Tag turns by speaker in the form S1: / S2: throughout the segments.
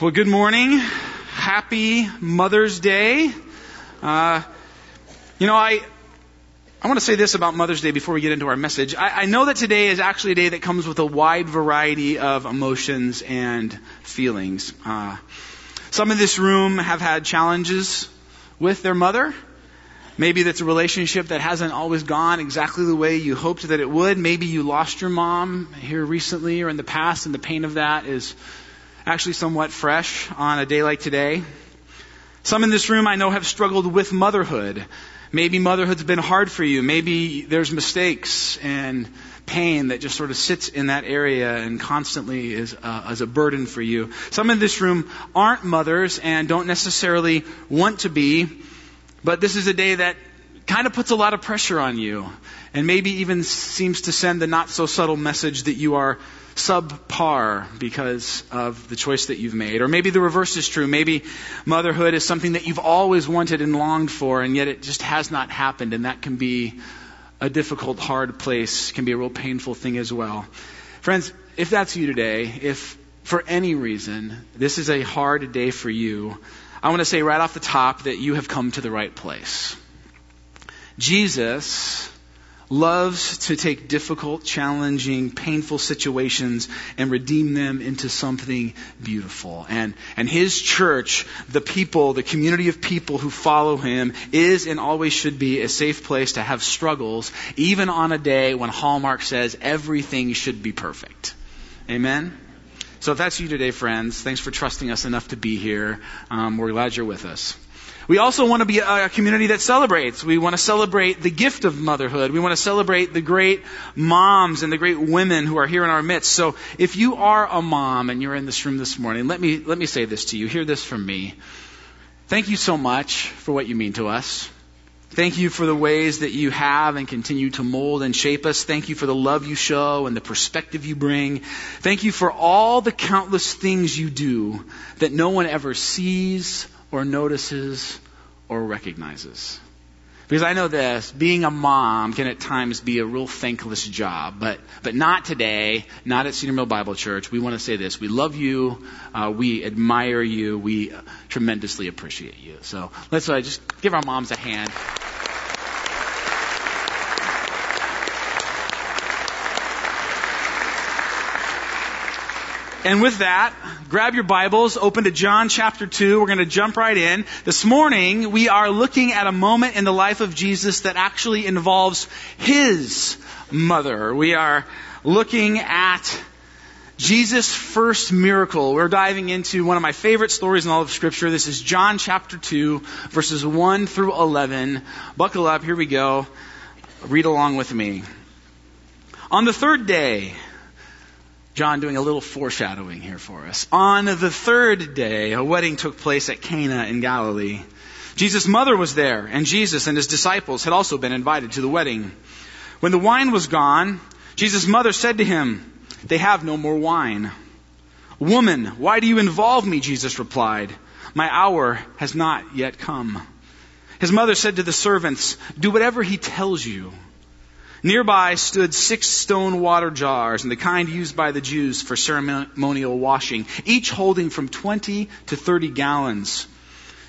S1: Well, good morning. Happy Mother's Day. Uh, you know, I, I want to say this about Mother's Day before we get into our message. I, I know that today is actually a day that comes with a wide variety of emotions and feelings. Uh, some in this room have had challenges with their mother. Maybe that's a relationship that hasn't always gone exactly the way you hoped that it would. Maybe you lost your mom here recently or in the past, and the pain of that is actually somewhat fresh on a day like today. Some in this room I know have struggled with motherhood. Maybe motherhood's been hard for you. Maybe there's mistakes and pain that just sort of sits in that area and constantly is uh, as a burden for you. Some in this room aren't mothers and don't necessarily want to be, but this is a day that kind of puts a lot of pressure on you and maybe even seems to send the not so subtle message that you are subpar because of the choice that you've made. Or maybe the reverse is true. Maybe motherhood is something that you've always wanted and longed for, and yet it just has not happened, and that can be a difficult, hard place, can be a real painful thing as well. Friends, if that's you today, if for any reason this is a hard day for you, I want to say right off the top that you have come to the right place. Jesus loves to take difficult, challenging, painful situations and redeem them into something beautiful. And, and his church, the people, the community of people who follow him, is and always should be a safe place to have struggles, even on a day when Hallmark says everything should be perfect. Amen? So if that's you today, friends, thanks for trusting us enough to be here. Um, we're glad you're with us. We also want to be a community that celebrates. We want to celebrate the gift of motherhood. We want to celebrate the great moms and the great women who are here in our midst. So if you are a mom and you're in this room this morning, let me, let me say this to you. Hear this from me. Thank you so much for what you mean to us. Thank you for the ways that you have and continue to mold and shape us. Thank you for the love you show and the perspective you bring. Thank you for all the countless things you do that no one ever sees or notices or recognizes. Because I know this, being a mom can at times be a real thankless job, but, but not today, not at Cedar Mill Bible Church. We want to say this. We love you. Uh, we admire you. We tremendously appreciate you. So let's uh, just give our moms a hand. And with that, grab your Bibles, open to John chapter 2. We're going to jump right in. This morning, we are looking at a moment in the life of Jesus that actually involves his mother. We are looking at Jesus' first miracle. We're diving into one of my favorite stories in all of Scripture. This is John chapter 2, verses 1 through 11. Buckle up, here we go. Read along with me. On the third day, John doing a little foreshadowing here for us. On the third day, a wedding took place at Cana in Galilee. Jesus' mother was there, and Jesus and his disciples had also been invited to the wedding. When the wine was gone, Jesus' mother said to him, They have no more wine. Woman, why do you involve me? Jesus replied, My hour has not yet come. His mother said to the servants, Do whatever he tells you. Nearby stood six stone water jars, and the kind used by the Jews for ceremonial washing, each holding from 20 to 30 gallons.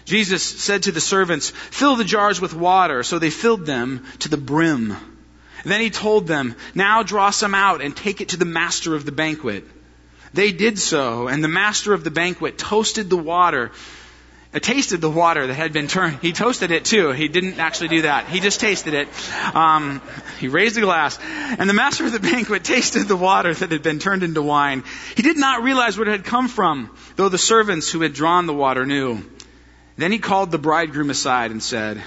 S1: Jesus said to the servants, Fill the jars with water. So they filled them to the brim. Then he told them, Now draw some out and take it to the master of the banquet. They did so, and the master of the banquet toasted the water tasted the water that had been turned. He toasted it too. He didn't actually do that. He just tasted it. Um, he raised a glass, and the master of the banquet tasted the water that had been turned into wine. He did not realize where it had come from, though the servants who had drawn the water knew. Then he called the bridegroom aside and said,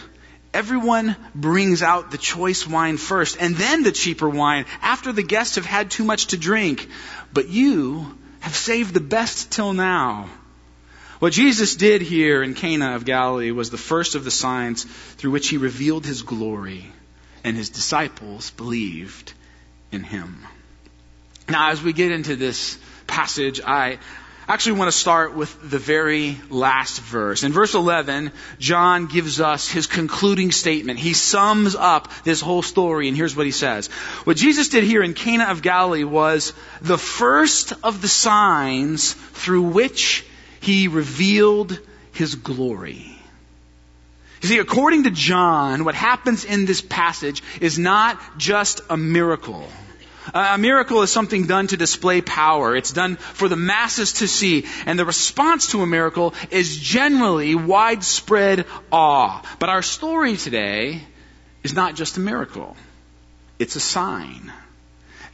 S1: Everyone brings out the choice wine first, and then the cheaper wine after the guests have had too much to drink. But you have saved the best till now. What Jesus did here in Cana of Galilee was the first of the signs through which he revealed his glory, and his disciples believed in him. Now, as we get into this passage, I actually want to start with the very last verse. In verse 11, John gives us his concluding statement. He sums up this whole story, and here's what he says. What Jesus did here in Cana of Galilee was the first of the signs through which he revealed his glory. You see, according to John, what happens in this passage is not just a miracle. A miracle is something done to display power. It's done for the masses to see. And the response to a miracle is generally widespread awe. But our story today is not just a miracle. It's a sign.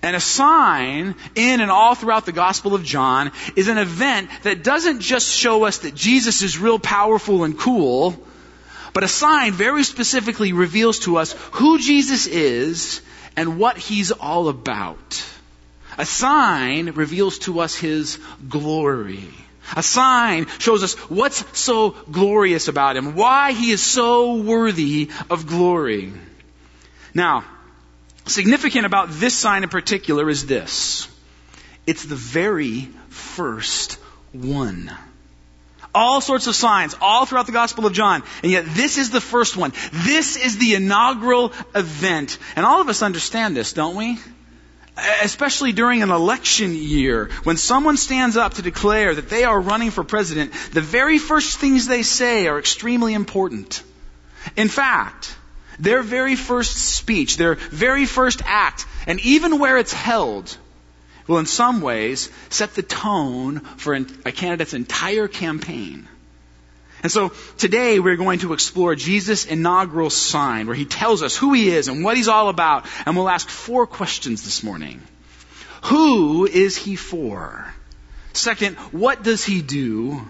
S1: And a sign in and all throughout the Gospel of John is an event that doesn't just show us that Jesus is real powerful and cool, but a sign very specifically reveals to us who Jesus is and what he's all about. A sign reveals to us his glory. A sign shows us what's so glorious about him, why he is so worthy of glory. Now, significant about this sign in particular is this. It's the very first one. All sorts of signs, all throughout the Gospel of John. And yet this is the first one. This is the inaugural event. And all of us understand this, don't we? Especially during an election year, when someone stands up to declare that they are running for president, the very first things they say are extremely important. In fact, their very first speech, their very first act, and even where it's held, will in some ways set the tone for a candidate's entire campaign. And so today we're going to explore Jesus' inaugural sign where he tells us who he is and what he's all about. And we'll ask four questions this morning. Who is he for? Second, what does he do?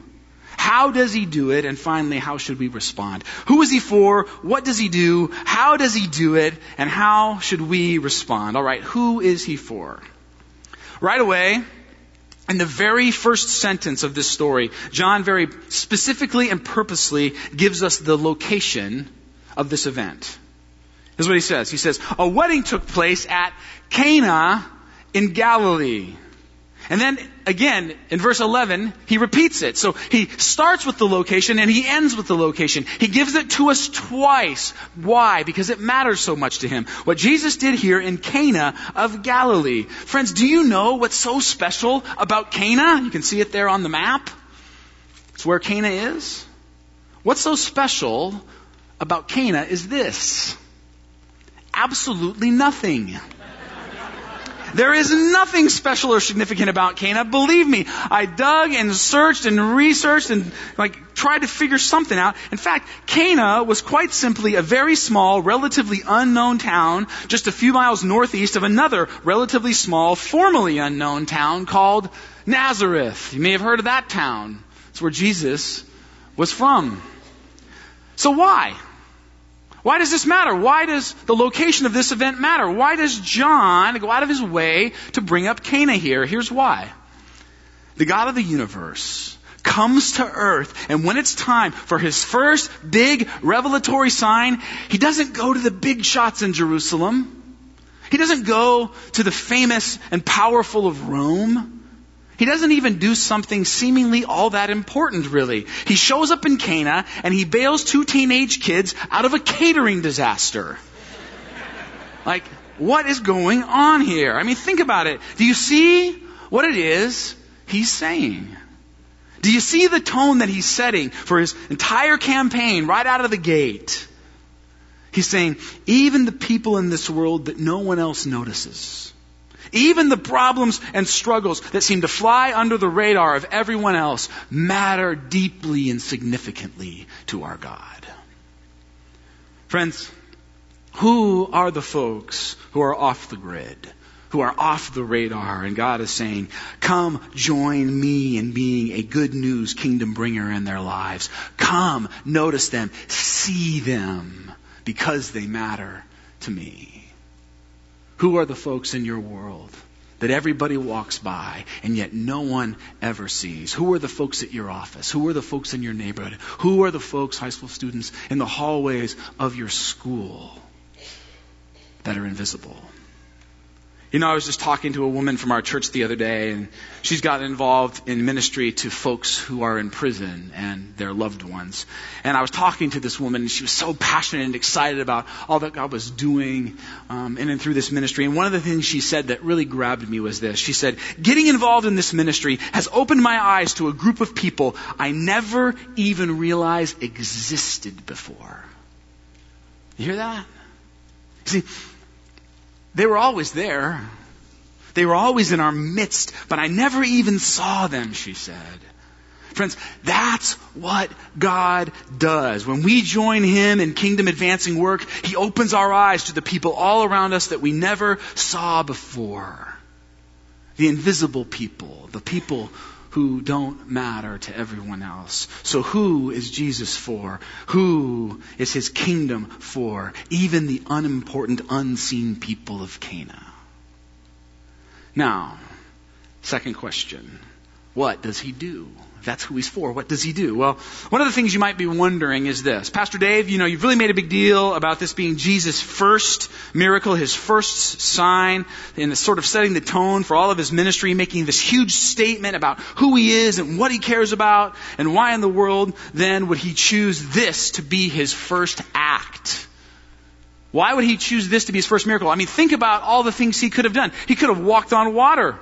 S1: How does he do it? And finally, how should we respond? Who is he for? What does he do? How does he do it? And how should we respond? All right, who is he for? Right away, in the very first sentence of this story, John very specifically and purposely gives us the location of this event. Here's what he says. He says, a wedding took place at Cana in Galilee. And then again, in verse 11, he repeats it. So he starts with the location and he ends with the location. He gives it to us twice. Why? Because it matters so much to him. What Jesus did here in Cana of Galilee. Friends, do you know what's so special about Cana? You can see it there on the map. It's where Cana is. What's so special about Cana is this. Absolutely nothing. There is nothing special or significant about Cana. Believe me, I dug and searched and researched and like tried to figure something out. In fact, Cana was quite simply a very small, relatively unknown town just a few miles northeast of another relatively small, formerly unknown town called Nazareth. You may have heard of that town. It's where Jesus was from. So why? Why does this matter? Why does the location of this event matter? Why does John go out of his way to bring up Cana here? Here's why. The God of the universe comes to earth, and when it's time for his first big revelatory sign, he doesn't go to the big shots in Jerusalem. He doesn't go to the famous and powerful of Rome. He doesn't even do something seemingly all that important, really. He shows up in Cana and he bails two teenage kids out of a catering disaster. Like, what is going on here? I mean, think about it. Do you see what it is he's saying? Do you see the tone that he's setting for his entire campaign right out of the gate? He's saying, even the people in this world that no one else notices, even the problems and struggles that seem to fly under the radar of everyone else matter deeply and significantly to our God. Friends, who are the folks who are off the grid? Who are off the radar, and God is saying, Come join me in being a good news kingdom bringer in their lives. Come, notice them, see them, because they matter to me. Who are the folks in your world that everybody walks by and yet no one ever sees? Who are the folks at your office? Who are the folks in your neighborhood? Who are the folks, high school students, in the hallways of your school that are invisible? You know, I was just talking to a woman from our church the other day, and she's gotten involved in ministry to folks who are in prison and their loved ones. And I was talking to this woman, and she was so passionate and excited about all that God was doing um, in and through this ministry. And one of the things she said that really grabbed me was this. She said, Getting involved in this ministry has opened my eyes to a group of people I never even realized existed before. You hear that? See, they were always there. They were always in our midst, but I never even saw them, she said. Friends, that's what God does. When we join Him in kingdom advancing work, He opens our eyes to the people all around us that we never saw before. The invisible people, the people who don't matter to everyone else. So who is Jesus for? Who is his kingdom for? Even the unimportant, unseen people of Cana. Now, second question. What does he do? That's who he's for. What does he do? Well, one of the things you might be wondering is this. Pastor Dave, you know, you've really made a big deal about this being Jesus' first miracle, his first sign, and sort of setting the tone for all of his ministry, making this huge statement about who he is and what he cares about, and why in the world then would he choose this to be his first act? Why would he choose this to be his first miracle? I mean, think about all the things he could have done. He could have walked on water.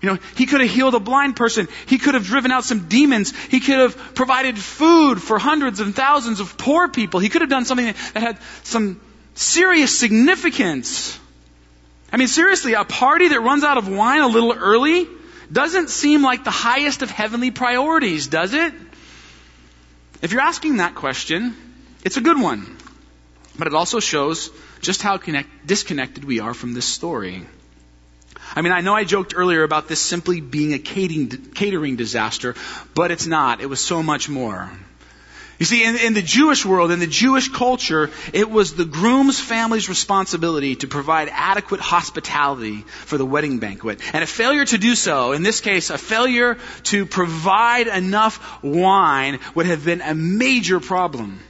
S1: You know, he could have healed a blind person. He could have driven out some demons. He could have provided food for hundreds and thousands of poor people. He could have done something that had some serious significance. I mean, seriously, a party that runs out of wine a little early doesn't seem like the highest of heavenly priorities, does it? If you're asking that question, it's a good one. But it also shows just how connect, disconnected we are from this story. I mean, I know I joked earlier about this simply being a catering disaster, but it's not. It was so much more. You see, in, in, the Jewish world, in the Jewish culture, it was the groom's family's responsibility to provide adequate hospitality for the wedding banquet. And a failure to do so, in this case, a failure to provide enough wine would have been a major problem.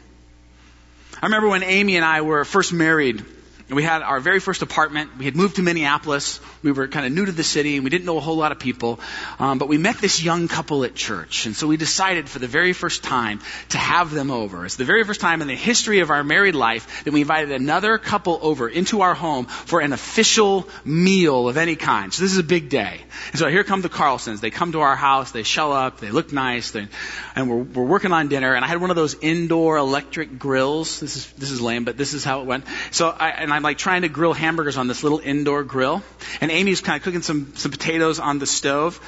S1: I remember when Amy and I were first married, we had our very first apartment. We had moved to Minneapolis. We were kind of new to the city and we didn't know a whole lot of people. Um, but we met this young couple at church. And so we decided for the very first time to have them over. It's the very first time in the history of our married life that we invited another couple over into our home for an official meal of any kind. So this is a big day. And so here come the Carlsons. They come to our house. They show up. They look nice. And we're, we're working on dinner. And I had one of those indoor electric grills. This is, this is lame, but this is how it went. So I, and I'm like trying to grill hamburgers on this little indoor grill. And Amy's kind of cooking some, some potatoes on the stove.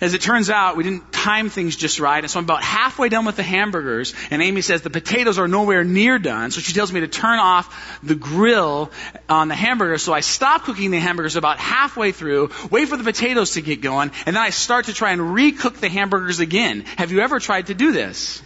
S1: As it turns out, we didn't time things just right. And so I'm about halfway done with the hamburgers. And Amy says the potatoes are nowhere near done. So she tells me to turn off the grill on the hamburgers. So I stop cooking the hamburgers about halfway through, wait for the potatoes to get going, and then I start to try and recook the hamburgers again. Have you ever tried to do this?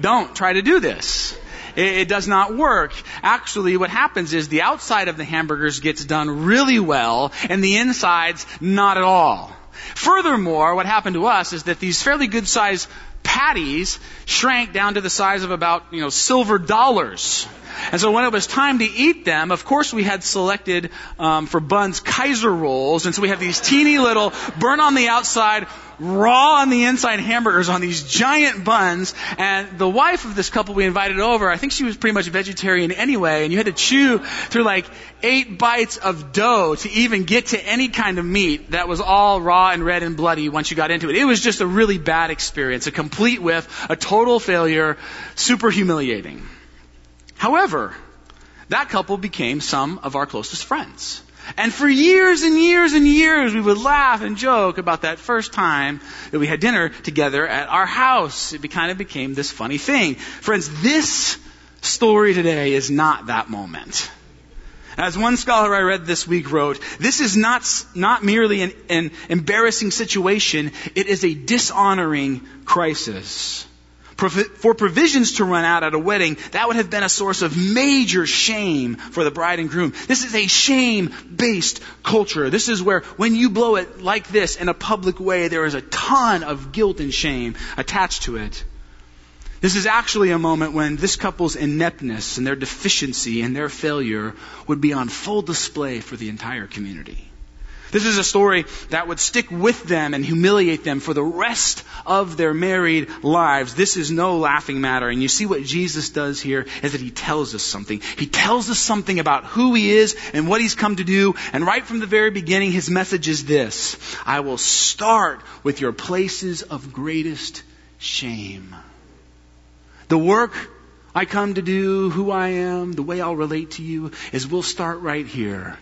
S1: Don't try to do this. It, it does not work. Actually, what happens is the outside of the hamburgers gets done really well, and the insides not at all. Furthermore, what happened to us is that these fairly good sized patties shrank down to the size of about, you know, silver dollars. And so when it was time to eat them, of course we had selected um, for buns Kaiser rolls, and so we have these teeny little burn on the outside, raw on the inside hamburgers on these giant buns. And the wife of this couple we invited over, I think she was pretty much vegetarian anyway, and you had to chew through like eight bites of dough to even get to any kind of meat that was all raw and red and bloody once you got into it. It was just a really bad experience, a complete whiff, a total failure, super humiliating. However, that couple became some of our closest friends. And for years and years and years, we would laugh and joke about that first time that we had dinner together at our house. It kind of became this funny thing. Friends, this story today is not that moment. As one scholar I read this week wrote, this is not, not merely an, an embarrassing situation, it is a dishonoring crisis for provisions to run out at a wedding, that would have been a source of major shame for the bride and groom. This is a shame based culture. This is where when you blow it like this in a public way, there is a ton of guilt and shame attached to it. This is actually a moment when this couple's ineptness and their deficiency and their failure would be on full display for the entire community. This is a story that would stick with them and humiliate them for the rest of their married lives. This is no laughing matter. And you see what Jesus does here is that he tells us something. He tells us something about who he is and what he's come to do. And right from the very beginning, his message is this. I will start with your places of greatest shame. The work I come to do, who I am, the way I'll relate to you, is we'll start right here.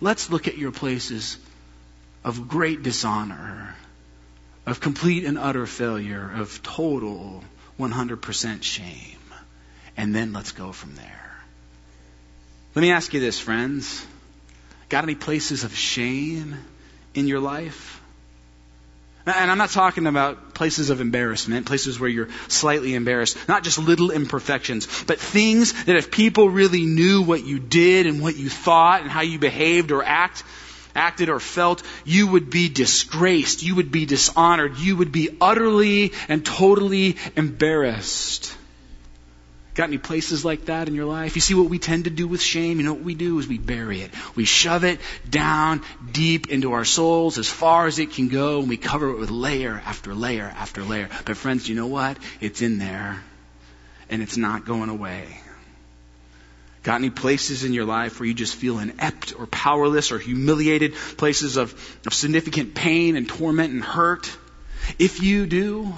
S1: Let's look at your places of great dishonor, of complete and utter failure, of total 100% shame. And then let's go from there. Let me ask you this, friends. Got any places of shame in your life? And I'm not talking about places of embarrassment, places where you're slightly embarrassed, not just little imperfections, but things that if people really knew what you did and what you thought and how you behaved or act, acted or felt, you would be disgraced. You would be dishonored. You would be utterly and totally embarrassed. Got any places like that in your life? You see what we tend to do with shame? You know what we do is we bury it. We shove it down deep into our souls as far as it can go and we cover it with layer after layer after layer. But friends, you know what? It's in there and it's not going away. Got any places in your life where you just feel inept or powerless or humiliated? Places of, of significant pain and torment and hurt? If you do,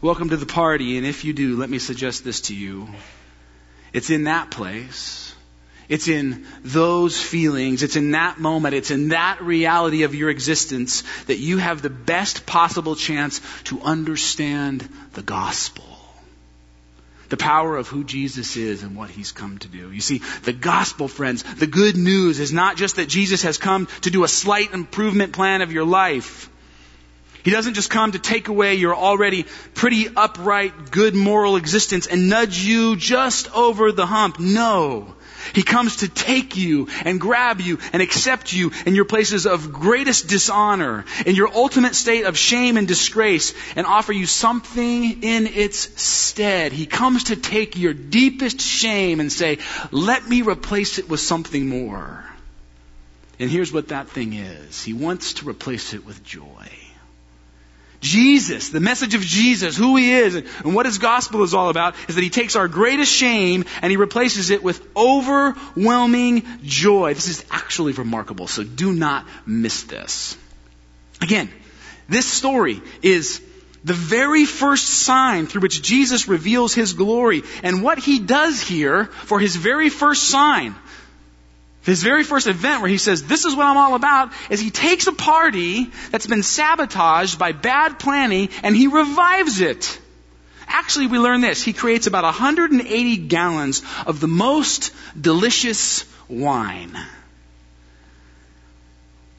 S1: welcome to the party. And if you do, let me suggest this to you. It's in that place. It's in those feelings. It's in that moment. It's in that reality of your existence that you have the best possible chance to understand the gospel the power of who Jesus is and what he's come to do. You see, the gospel, friends, the good news is not just that Jesus has come to do a slight improvement plan of your life. He doesn't just come to take away your already pretty upright, good moral existence and nudge you just over the hump. No. He comes to take you and grab you and accept you in your places of greatest dishonor, in your ultimate state of shame and disgrace, and offer you something in its stead. He comes to take your deepest shame and say, let me replace it with something more. And here's what that thing is. He wants to replace it with joy. Jesus, the message of Jesus, who He is, and what His gospel is all about, is that He takes our greatest shame and He replaces it with overwhelming joy. This is actually remarkable, so do not miss this. Again, this story is the very first sign through which Jesus reveals His glory. And what He does here for His very first sign his very first event where he says, This is what I'm all about, is he takes a party that's been sabotaged by bad planning and he revives it. Actually, we learn this. He creates about 180 gallons of the most delicious wine.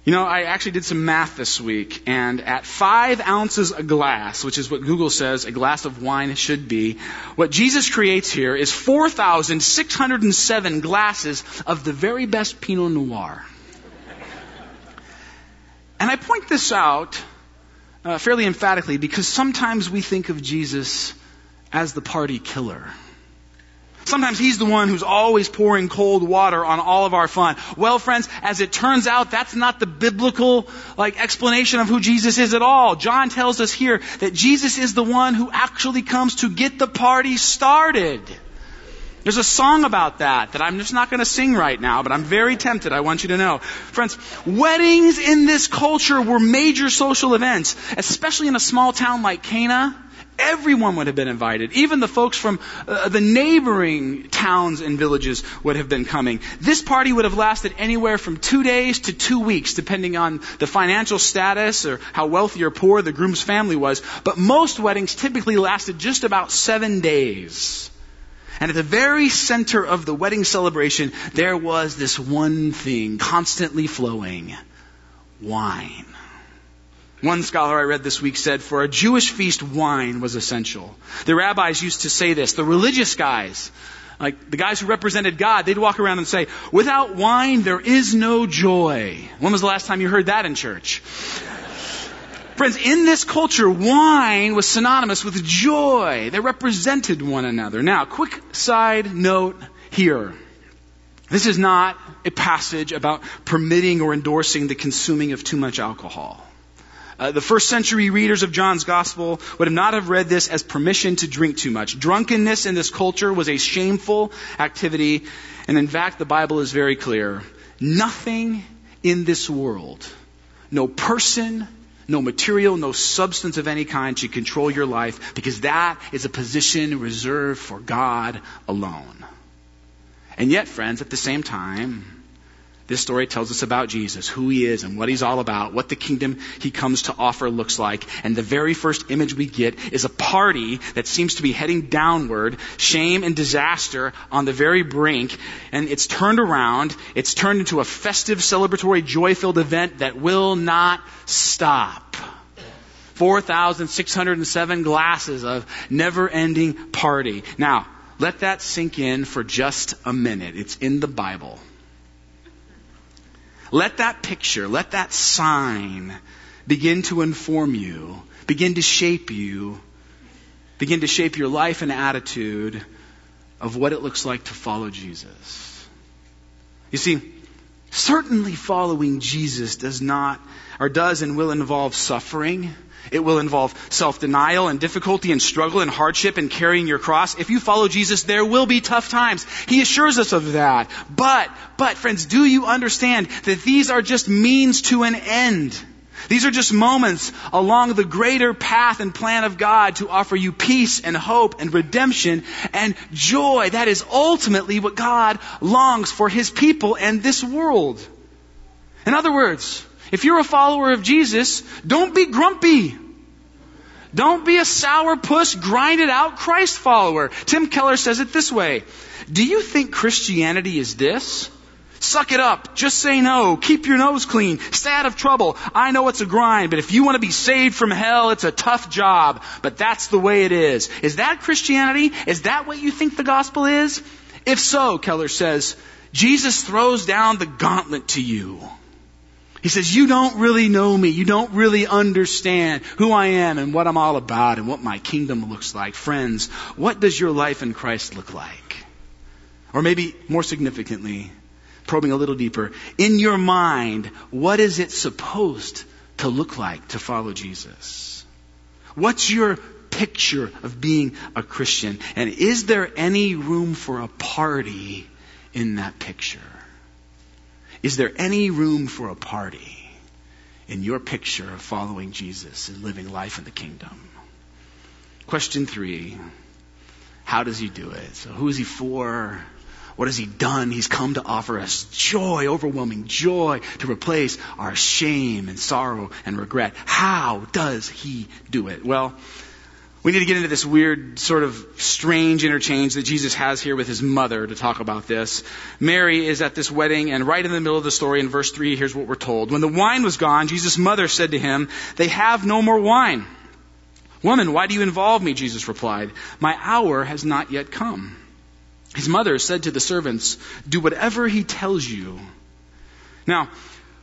S1: You know, I actually did some math this week, and at five ounces a glass, which is what Google says a glass of wine should be, what Jesus creates here is 4,607 glasses of the very best Pinot Noir. And I point this out uh, fairly emphatically because sometimes we think of Jesus as the party killer. Sometimes he's the one who's always pouring cold water on all of our fun. Well, friends, as it turns out, that's not the biblical like explanation of who Jesus is at all. John tells us here that Jesus is the one who actually comes to get the party started. There's a song about that that I'm just not going to sing right now, but I'm very tempted. I want you to know. Friends, weddings in this culture were major social events, especially in a small town like Cana. Everyone would have been invited. Even the folks from uh, the neighboring towns and villages would have been coming. This party would have lasted anywhere from two days to two weeks, depending on the financial status or how wealthy or poor the groom's family was. But most weddings typically lasted just about seven days. And at the very center of the wedding celebration, there was this one thing constantly flowing wine. One scholar I read this week said, for a Jewish feast, wine was essential. The rabbis used to say this. The religious guys, like the guys who represented God, they'd walk around and say, without wine, there is no joy. When was the last time you heard that in church? Friends, in this culture, wine was synonymous with joy. They represented one another. Now, quick side note here. This is not a passage about permitting or endorsing the consuming of too much alcohol. Uh, the first century readers of John's gospel would not have read this as permission to drink too much. Drunkenness in this culture was a shameful activity, and in fact, the Bible is very clear. Nothing in this world, no person, no material, no substance of any kind should control your life because that is a position reserved for God alone. And yet, friends, at the same time, this story tells us about Jesus, who he is and what he's all about, what the kingdom he comes to offer looks like. And the very first image we get is a party that seems to be heading downward, shame and disaster on the very brink. And it's turned around. It's turned into a festive, celebratory, joy-filled event that will not stop. 4,607 glasses of never-ending party. Now, let that sink in for just a minute. It's in the Bible. Let that picture, let that sign begin to inform you, begin to shape you, begin to shape your life and attitude of what it looks like to follow Jesus. You see, certainly following Jesus does not, or does and will involve suffering. It will involve self-denial and difficulty and struggle and hardship and carrying your cross. If you follow Jesus, there will be tough times. He assures us of that. But, but friends, do you understand that these are just means to an end? These are just moments along the greater path and plan of God to offer you peace and hope and redemption and joy. That is ultimately what God longs for His people and this world. In other words, if you're a follower of Jesus, don't be grumpy. Don't be a sour puss, grind it out Christ follower. Tim Keller says it this way. Do you think Christianity is this? Suck it up. Just say no. Keep your nose clean. Stay out of trouble. I know it's a grind, but if you want to be saved from hell, it's a tough job. But that's the way it is. Is that Christianity? Is that what you think the gospel is? If so, Keller says, Jesus throws down the gauntlet to you. He says, You don't really know me. You don't really understand who I am and what I'm all about and what my kingdom looks like. Friends, what does your life in Christ look like? Or maybe more significantly, probing a little deeper, in your mind, what is it supposed to look like to follow Jesus? What's your picture of being a Christian? And is there any room for a party in that picture? Is there any room for a party in your picture of following Jesus and living life in the kingdom? Question three How does he do it? So, who is he for? What has he done? He's come to offer us joy, overwhelming joy, to replace our shame and sorrow and regret. How does he do it? Well, we need to get into this weird, sort of strange interchange that Jesus has here with his mother to talk about this. Mary is at this wedding, and right in the middle of the story, in verse 3, here's what we're told. When the wine was gone, Jesus' mother said to him, They have no more wine. Woman, why do you involve me? Jesus replied, My hour has not yet come. His mother said to the servants, Do whatever he tells you. Now,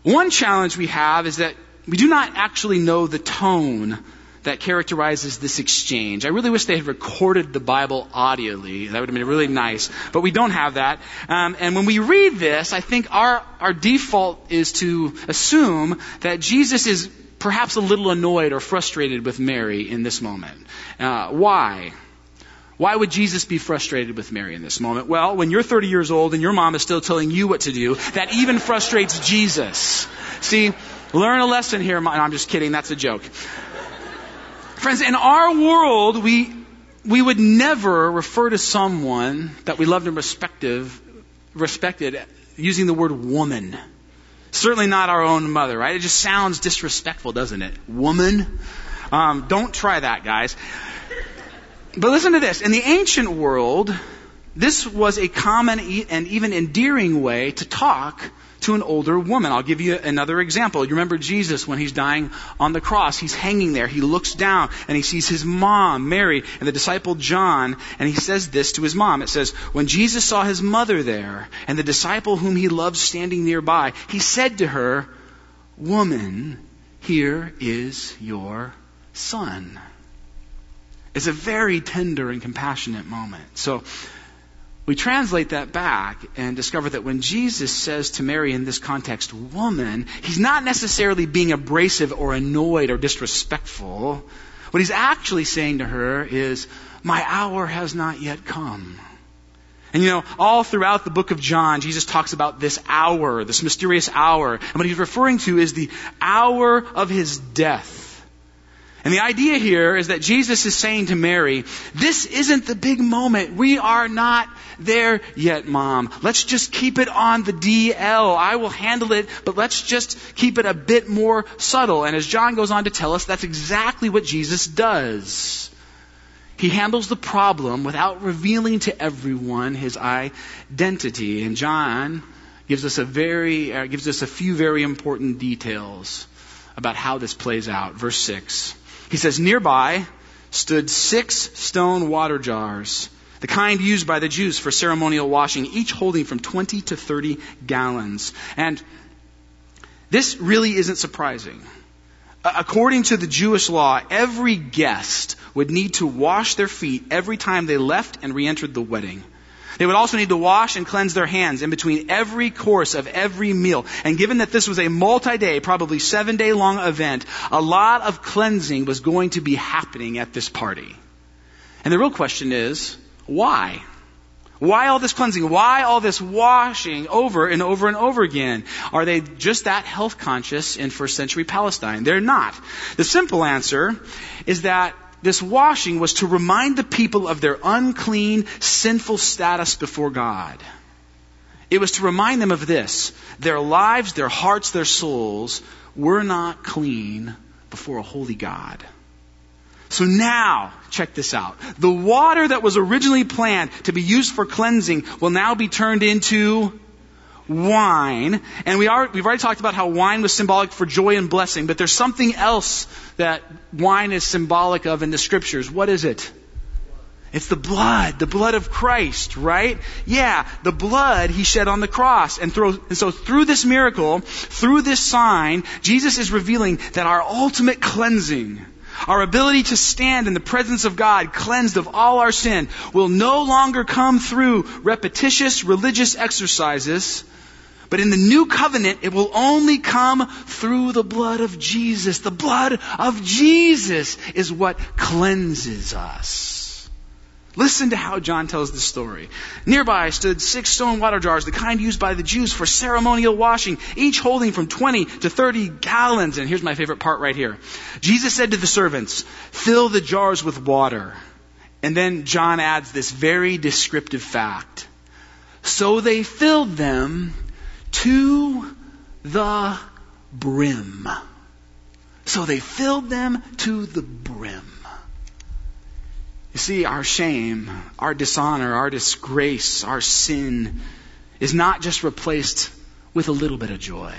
S1: one challenge we have is that we do not actually know the tone that characterizes this exchange. I really wish they had recorded the Bible audibly. That would have been really nice. But we don't have that. Um, and when we read this, I think our, our default is to assume that Jesus is perhaps a little annoyed or frustrated with Mary in this moment. Uh, why? Why would Jesus be frustrated with Mary in this moment? Well, when you're 30 years old and your mom is still telling you what to do, that even frustrates Jesus. See, learn a lesson here. No, I'm just kidding. That's a joke. Friends, in our world, we, we would never refer to someone that we loved and respected, respected using the word woman. Certainly not our own mother, right? It just sounds disrespectful, doesn't it? Woman. Um, don't try that, guys. But listen to this. In the ancient world, this was a common and even endearing way to talk to an older woman. I'll give you another example. You remember Jesus when he's dying on the cross. He's hanging there. He looks down and he sees his mom, Mary, and the disciple John, and he says this to his mom. It says, When Jesus saw his mother there and the disciple whom he loved standing nearby, he said to her, Woman, Here is your son. It's a very tender and compassionate moment. So we translate that back and discover that when Jesus says to Mary in this context, woman, he's not necessarily being abrasive or annoyed or disrespectful. What he's actually saying to her is, my hour has not yet come. And you know, all throughout the book of John, Jesus talks about this hour, this mysterious hour. And what he's referring to is the hour of his death. And the idea here is that Jesus is saying to Mary, this isn't the big moment. We are not there yet, mom. Let's just keep it on the DL. I will handle it, but let's just keep it a bit more subtle. And as John goes on to tell us, that's exactly what Jesus does. He handles the problem without revealing to everyone his identity. And John gives us a very, uh, gives us a few very important details about how this plays out. Verse 6. He says, Nearby stood six stone water jars, the kind used by the Jews for ceremonial washing, each holding from 20 to 30 gallons. And this really isn't surprising. According to the Jewish law, every guest would need to wash their feet every time they left and re-entered the wedding. They would also need to wash and cleanse their hands in between every course of every meal. And given that this was a multi-day, probably seven day long event, a lot of cleansing was going to be happening at this party. And the real question is, why? Why all this cleansing? Why all this washing over and over and over again? Are they just that health conscious in first century Palestine? They're not. The simple answer is that this washing was to remind the people of their unclean, sinful status before God. It was to remind them of this. Their lives, their hearts, their souls were not clean before a holy God. So now, check this out. The water that was originally planned to be used for cleansing will now be turned into wine. And we are, we've already talked about how wine was symbolic for joy and blessing, but there's something else that wine is symbolic of in the scriptures. What is it? It's the blood, the blood of Christ, right? Yeah, the blood he shed on the cross. And, through, and so through this miracle, through this sign, Jesus is revealing that our ultimate cleansing, our ability to stand in the presence of God, cleansed of all our sin, will no longer come through repetitious religious exercises, but in the new covenant, it will only come through the blood of Jesus. The blood of Jesus is what cleanses us. Listen to how John tells the story. Nearby stood six stone water jars, the kind used by the Jews for ceremonial washing, each holding from 20 to 30 gallons. And here's my favorite part right here. Jesus said to the servants, fill the jars with water. And then John adds this very descriptive fact. So they filled them to the brim. So they filled them to the brim. You see, our shame, our dishonor, our disgrace, our sin is not just replaced with a little bit of joy.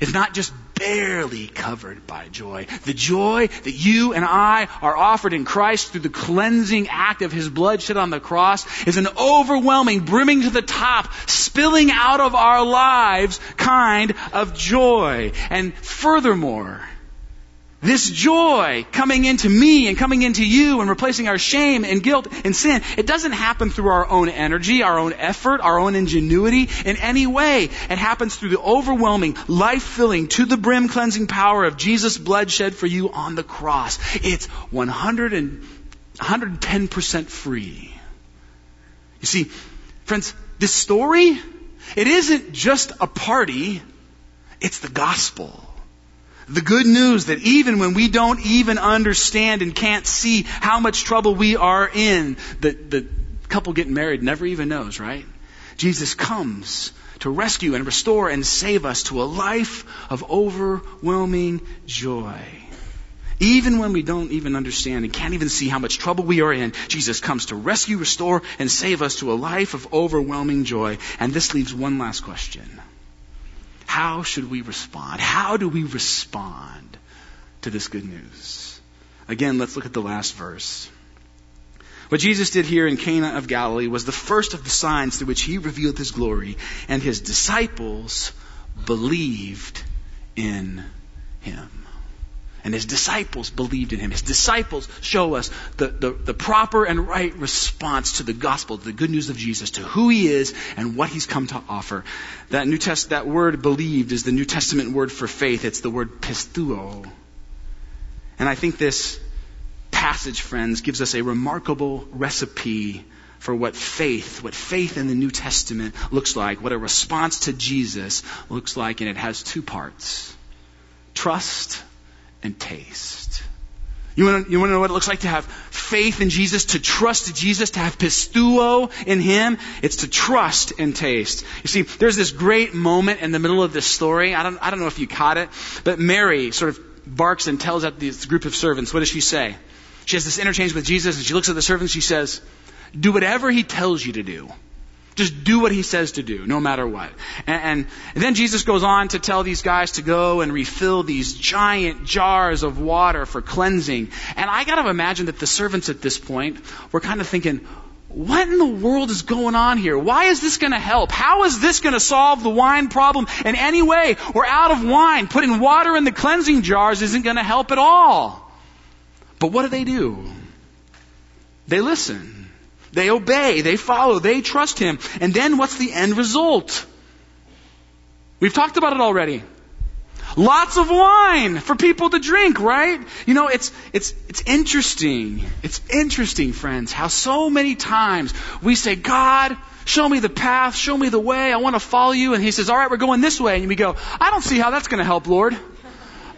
S1: It's not just barely covered by joy. The joy that you and I are offered in Christ through the cleansing act of His blood shed on the cross is an overwhelming, brimming to the top, spilling out of our lives kind of joy. And furthermore, this joy coming into me and coming into you and replacing our shame and guilt and sin, it doesn't happen through our own energy, our own effort, our own ingenuity in any way. It happens through the overwhelming, life-filling, to the brim cleansing power of Jesus' blood shed for you on the cross. It's 100 and, 110% free. You see, friends, this story, it isn't just a party, it's the gospel. The good news that even when we don't even understand and can't see how much trouble we are in, the, the couple getting married never even knows, right? Jesus comes to rescue and restore and save us to a life of overwhelming joy. Even when we don't even understand and can't even see how much trouble we are in, Jesus comes to rescue, restore, and save us to a life of overwhelming joy. And this leaves one last question. How should we respond? How do we respond to this good news? Again, let's look at the last verse. What Jesus did here in Cana of Galilee was the first of the signs through which he revealed his glory, and his disciples believed in him. And his disciples believed in him. His disciples show us the, the, the, proper and right response to the gospel, to the good news of Jesus, to who he is and what he's come to offer. That New Test, that word believed is the New Testament word for faith. It's the word pisteuo. And I think this passage, friends, gives us a remarkable recipe for what faith, what faith in the New Testament looks like, what a response to Jesus looks like, and it has two parts. Trust and taste. You want, to, you want to know what it looks like to have faith in Jesus, to trust Jesus, to have pisteuo in Him? It's to trust and taste. You see, there's this great moment in the middle of this story. I don't, I don't know if you caught it, but Mary sort of barks and tells out this group of servants, what does she say? She has this interchange with Jesus, and she looks at the servants, she says, do whatever He tells you to do. Just do what he says to do, no matter what. And, and, and, then Jesus goes on to tell these guys to go and refill these giant jars of water for cleansing. And I gotta imagine that the servants at this point were kind of thinking, what in the world is going on here? Why is this going to help? How is this going to solve the wine problem in any way? We're out of wine. Putting water in the cleansing jars isn't going to help at all. But what do they do? They listen. They obey, they follow, they trust Him. And then what's the end result? We've talked about it already. Lots of wine for people to drink, right? You know, it's, it's, it's interesting. It's interesting, friends, how so many times we say, God, show me the path, show me the way, I want to follow you. And He says, all right, we're going this way. And we go, I don't see how that's going to help, Lord.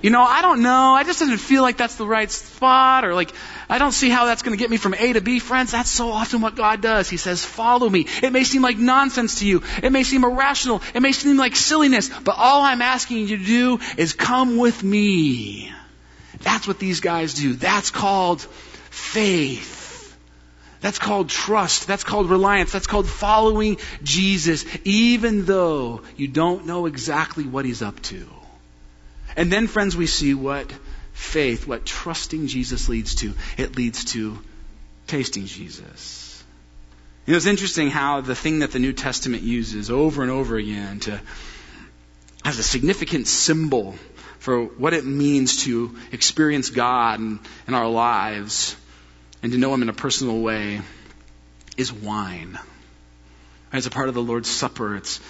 S1: You know, I don't know. I just doesn't feel like that's the right spot or like, I don't see how that's going to get me from A to B. Friends, that's so often what God does. He says, follow me. It may seem like nonsense to you. It may seem irrational. It may seem like silliness. But all I'm asking you to do is come with me. That's what these guys do. That's called faith. That's called trust. That's called reliance. That's called following Jesus, even though you don't know exactly what he's up to. And then, friends, we see what faith, what trusting Jesus leads to. It leads to tasting Jesus. You know, it's interesting how the thing that the New Testament uses over and over again to as a significant symbol for what it means to experience God in, in our lives and to know Him in a personal way is wine. As a part of the Lord's Supper, it's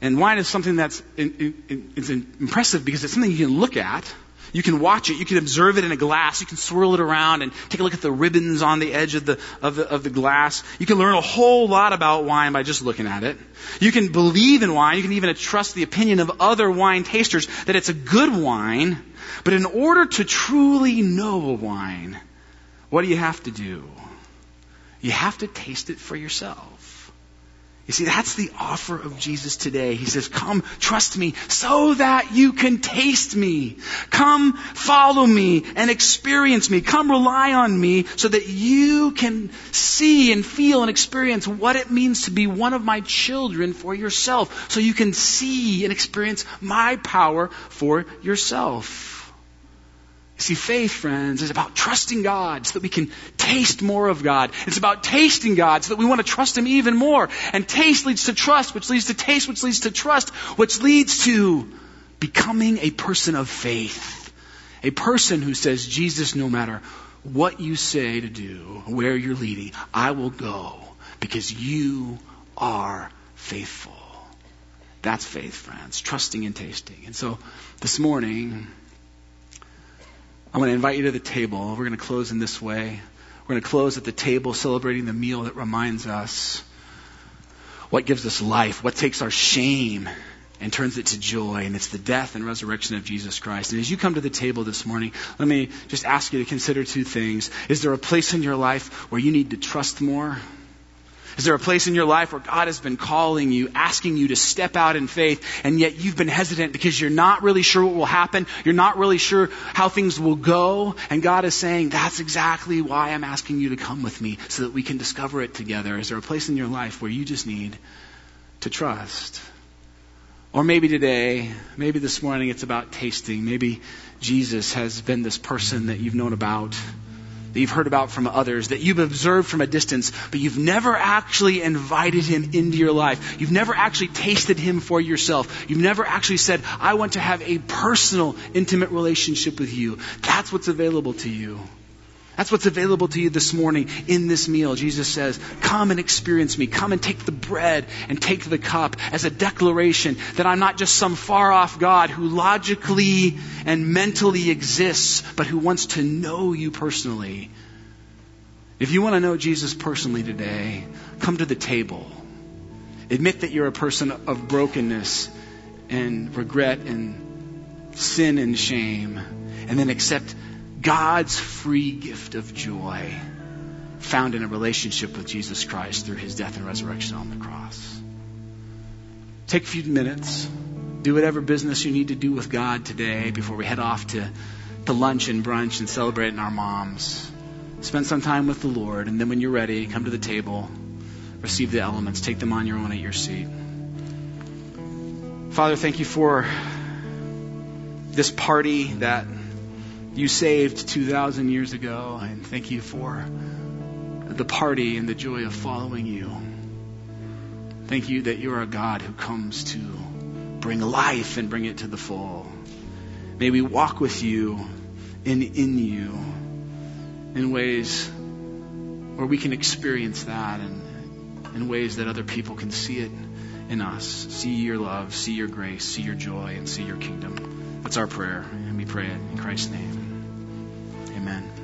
S1: and wine is something that's in, in, it's impressive because it's something you can look at you can watch it. You can observe it in a glass. You can swirl it around and take a look at the ribbons on the edge of the, of the, of the glass. You can learn a whole lot about wine by just looking at it. You can believe in wine. You can even trust the opinion of other wine tasters that it's a good wine. But in order to truly know a wine, what do you have to do? You have to taste it for yourself. You see, that's the offer of Jesus today. He says, come, trust me so that you can taste me. Come, follow me and experience me. Come, rely on me so that you can see and feel and experience what it means to be one of my children for yourself. So you can see and experience my power for yourself. See, faith, friends, is about trusting God so that we can taste more of God. It's about tasting God so that we want to trust Him even more. And taste leads to trust, which leads to taste, which leads to trust, which leads to becoming a person of faith. A person who says, Jesus, no matter what you say to do, where you're leading, I will go because you are faithful. That's faith, friends. Trusting and tasting. And so this morning, I want to invite you to the table. We're going to close in this way. We're going to close at the table celebrating the meal that reminds us what gives us life, what takes our shame and turns it to joy, and it's the death and resurrection of Jesus Christ. And as you come to the table this morning, let me just ask you to consider two things. Is there a place in your life where you need to trust more? Is there a place in your life where God has been calling you, asking you to step out in faith, and yet you've been hesitant because you're not really sure what will happen? You're not really sure how things will go. And God is saying, that's exactly why I'm asking you to come with me so that we can discover it together. Is there a place in your life where you just need to trust? Or maybe today, maybe this morning it's about tasting. Maybe Jesus has been this person that you've known about that you've heard about from others, that you've observed from a distance, but you've never actually invited him into your life. You've never actually tasted him for yourself. You've never actually said, I want to have a personal, intimate relationship with you. That's what's available to you. That's what's available to you this morning in this meal. Jesus says, Come and experience me. Come and take the bread and take the cup as a declaration that I'm not just some far off God who logically and mentally exists, but who wants to know you personally. If you want to know Jesus personally today, come to the table. Admit that you're a person of brokenness and regret and sin and shame, and then accept God's free gift of joy found in a relationship with Jesus Christ through his death and resurrection on the cross. Take a few minutes. Do whatever business you need to do with God today before we head off to, to lunch and brunch and celebrating our moms. Spend some time with the Lord, and then when you're ready, come to the table, receive the elements, take them on your own at your seat. Father, thank you for this party that you saved 2,000 years ago. And thank you for the party and the joy of following you. Thank you that you're a God who comes to bring life and bring it to the full. May we walk with you and in you in ways where we can experience that and in ways that other people can see it in us. See your love, see your grace, see your joy, and see your kingdom. That's our prayer, and we pray it in Christ's name. Amen.